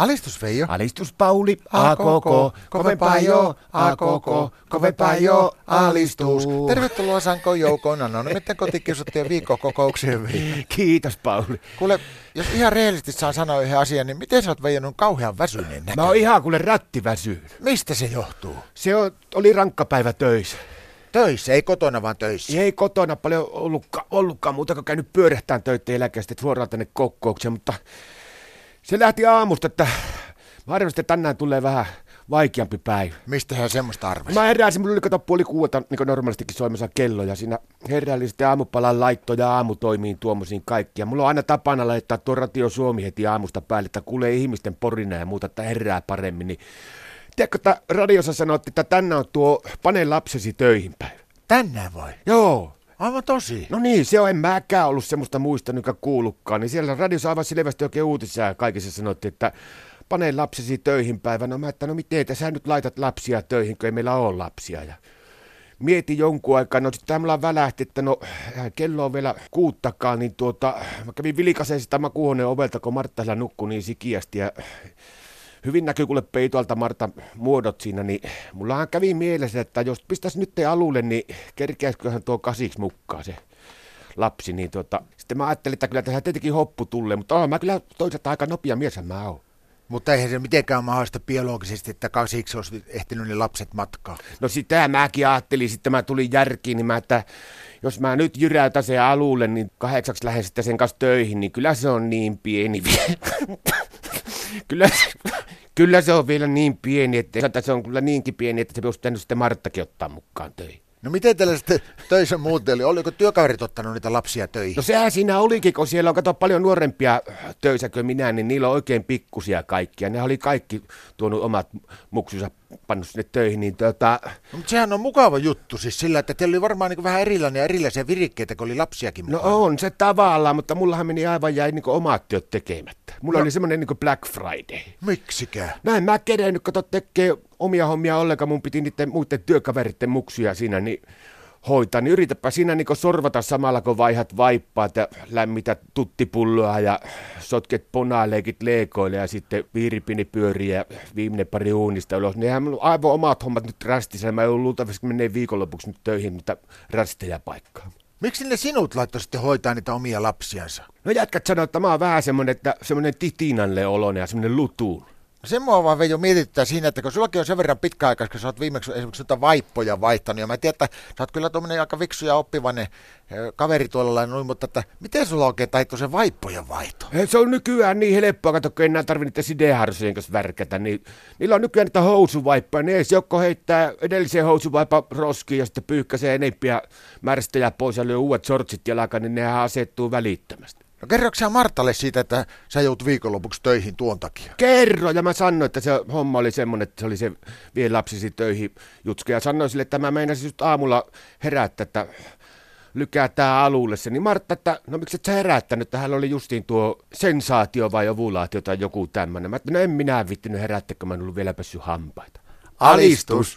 Alistus Veijo. Alistus Pauli, a koko, kovempaa jo, a koko, kovempaa jo, alistus. Tervetuloa Sanko joukona. No nimittäin kotikiusattujen viikkokokoukseen Veijo. Kiitos Pauli. Kuule, jos ihan rehellisesti saa sanoa yhden asian, niin miten sä oot Veijo nun kauhean väsyneen Mä oon ihan kuule rättiväsyyn. Mistä se johtuu? Se on, oli rankka päivä töissä. Töissä, ei kotona vaan töissä. Ei kotona paljon ollutkaan, ollutkaan muuta kuin käynyt pyörähtään töiden eläkeästä suoraan tänne kokoukseen, mutta se lähti aamusta, että mä arvasin, että tänään tulee vähän vaikeampi päivä. Mistä hän semmoista arvasi? Mä heräsin, mulla oli kato puoli kuuta, niin kuin normaalistikin soimassa kello, ja siinä heräili sitten aamupalan laitto ja aamutoimiin tuommoisiin kaikkia. Mulla on aina tapana laittaa tuo Radio Suomi heti aamusta päälle, että kuulee ihmisten porina ja muuta, että herää paremmin. Niin... Tiedätkö, että radiossa sanottiin, että tänään on tuo pane lapsesi töihin päivä. Tänään vai? Joo, Aivan tosi. No niin, se on, en mäkään ollut semmoista muista, joka kuullutkaan. Niin siellä radiossa aivan selvästi oikein uutisia kaikissa sanottiin, että pane lapsesi töihin päivänä. No mä että no miten, että sä nyt laitat lapsia töihin, kun ei meillä ole lapsia. Ja mietin jonkun aikaa, no sitten mulla välähti, että no kello on vielä kuuttakaan, niin tuota, mä kävin vilikasen sitä makuuhuoneen ovelta, kun Martta siellä nukkui niin sikiästi ja hyvin näkyy kuule peitoalta Marta muodot siinä, niin mullahan kävi mielessä, että jos pistäisi nyt alulle, niin kerkeäisiköhän tuo kasiksi mukaan se lapsi, niin tuota, sitten mä ajattelin, että kyllä tässä tietenkin hoppu tulee, mutta oh, mä kyllä toisaalta aika nopea mies mä oon. Mutta eihän se mitenkään mahdollista biologisesti, että kasiksi olisi ehtinyt ne lapset matkaa. No sitä mäkin ajattelin, sitten mä tulin järkiin, niin mä, että jos mä nyt jyräytän sen alulle, niin kahdeksaksi lähden sitten sen kanssa töihin, niin kyllä se on niin pieni vielä. kyllä, kyllä se on vielä niin pieni, että se on kyllä niinkin pieni, että se pitänyt sitten Marttakin ottaa mukaan töihin. No miten teillä sitten töissä muuten oli? Oliko työkaverit ottanut niitä lapsia töihin? No sehän siinä olikin, kun siellä on kato paljon nuorempia töissä kuin minä, niin niillä on oikein pikkusia kaikkia. Ne oli kaikki tuonut omat muksunsa pannut sinne töihin, niin tota... No, mutta sehän on mukava juttu siis sillä, että teillä oli varmaan niin vähän erilainen ja erilaisia virikkeitä, kun oli lapsiakin no mukaan. No on se tavallaan, mutta mullahan meni aivan jäi niin omat työt tekemättä. Mulla no. oli semmoinen niin Black Friday. Miksikään? Näin mä kerennyt, kato tekee omia hommia ollenkaan, mun piti niiden muiden työkaveritten muksuja siinä, niin hoitaa, niin yritäpä siinä niin sorvata samalla, kun vaihat vaippaat ja lämmitä tuttipulloa ja sotket ponaleikit leekoille ja sitten viiripini pyörii ja viimeinen pari uunista ulos. Nehän on aivan omat hommat nyt rästissä. Mä joudun luultavasti menee viikonlopuksi nyt töihin, mutta rästejä paikkaa. Miksi ne sinut laittoi sitten hoitaa niitä omia lapsiansa? No jätkät sanoo, että mä oon vähän semmonen, että semmonen titinanle olonen ja semmonen lutuun. Se mua vaan Veijo mietittää siinä, että kun sullakin on sen verran pitkä aika, kun sä oot viimeksi esimerkiksi noita vaippoja vaihtanut, ja mä tiedän, että sä oot kyllä tuommoinen aika viksu ja oppivainen kaveri tuolla noin, mutta että miten sulla oikein taittu se vaippojen vaihto? Se on nykyään niin helppoa, kato, kun enää tarvitse niitä sideharsojen kanssa värkätä, niin niillä on nykyään niitä housuvaippoja, niin edes jokko heittää edellisen housuvaipa roskiin ja sitten pyyhkäisee enempiä märstejä pois ja lyö uudet sortsit jalkaan, niin nehän asettuu välittömästi. No kerroksä Martalle siitä, että sä jout viikonlopuksi töihin tuon takia? Kerro, ja mä sanoin, että se homma oli semmonen, että se oli se vie lapsisi töihin jutske. Ja sanoin sille, että mä meinasin just aamulla herättää, että lykätään alulle se. Niin Martta, että no miksi et sä herättänyt, että hän oli justiin tuo sensaatio vai ovulaatio tai joku tämmöinen. Mä että no en minä vittinyt herättää, kun mä en ollut vielä pessyt hampaita. Alistus!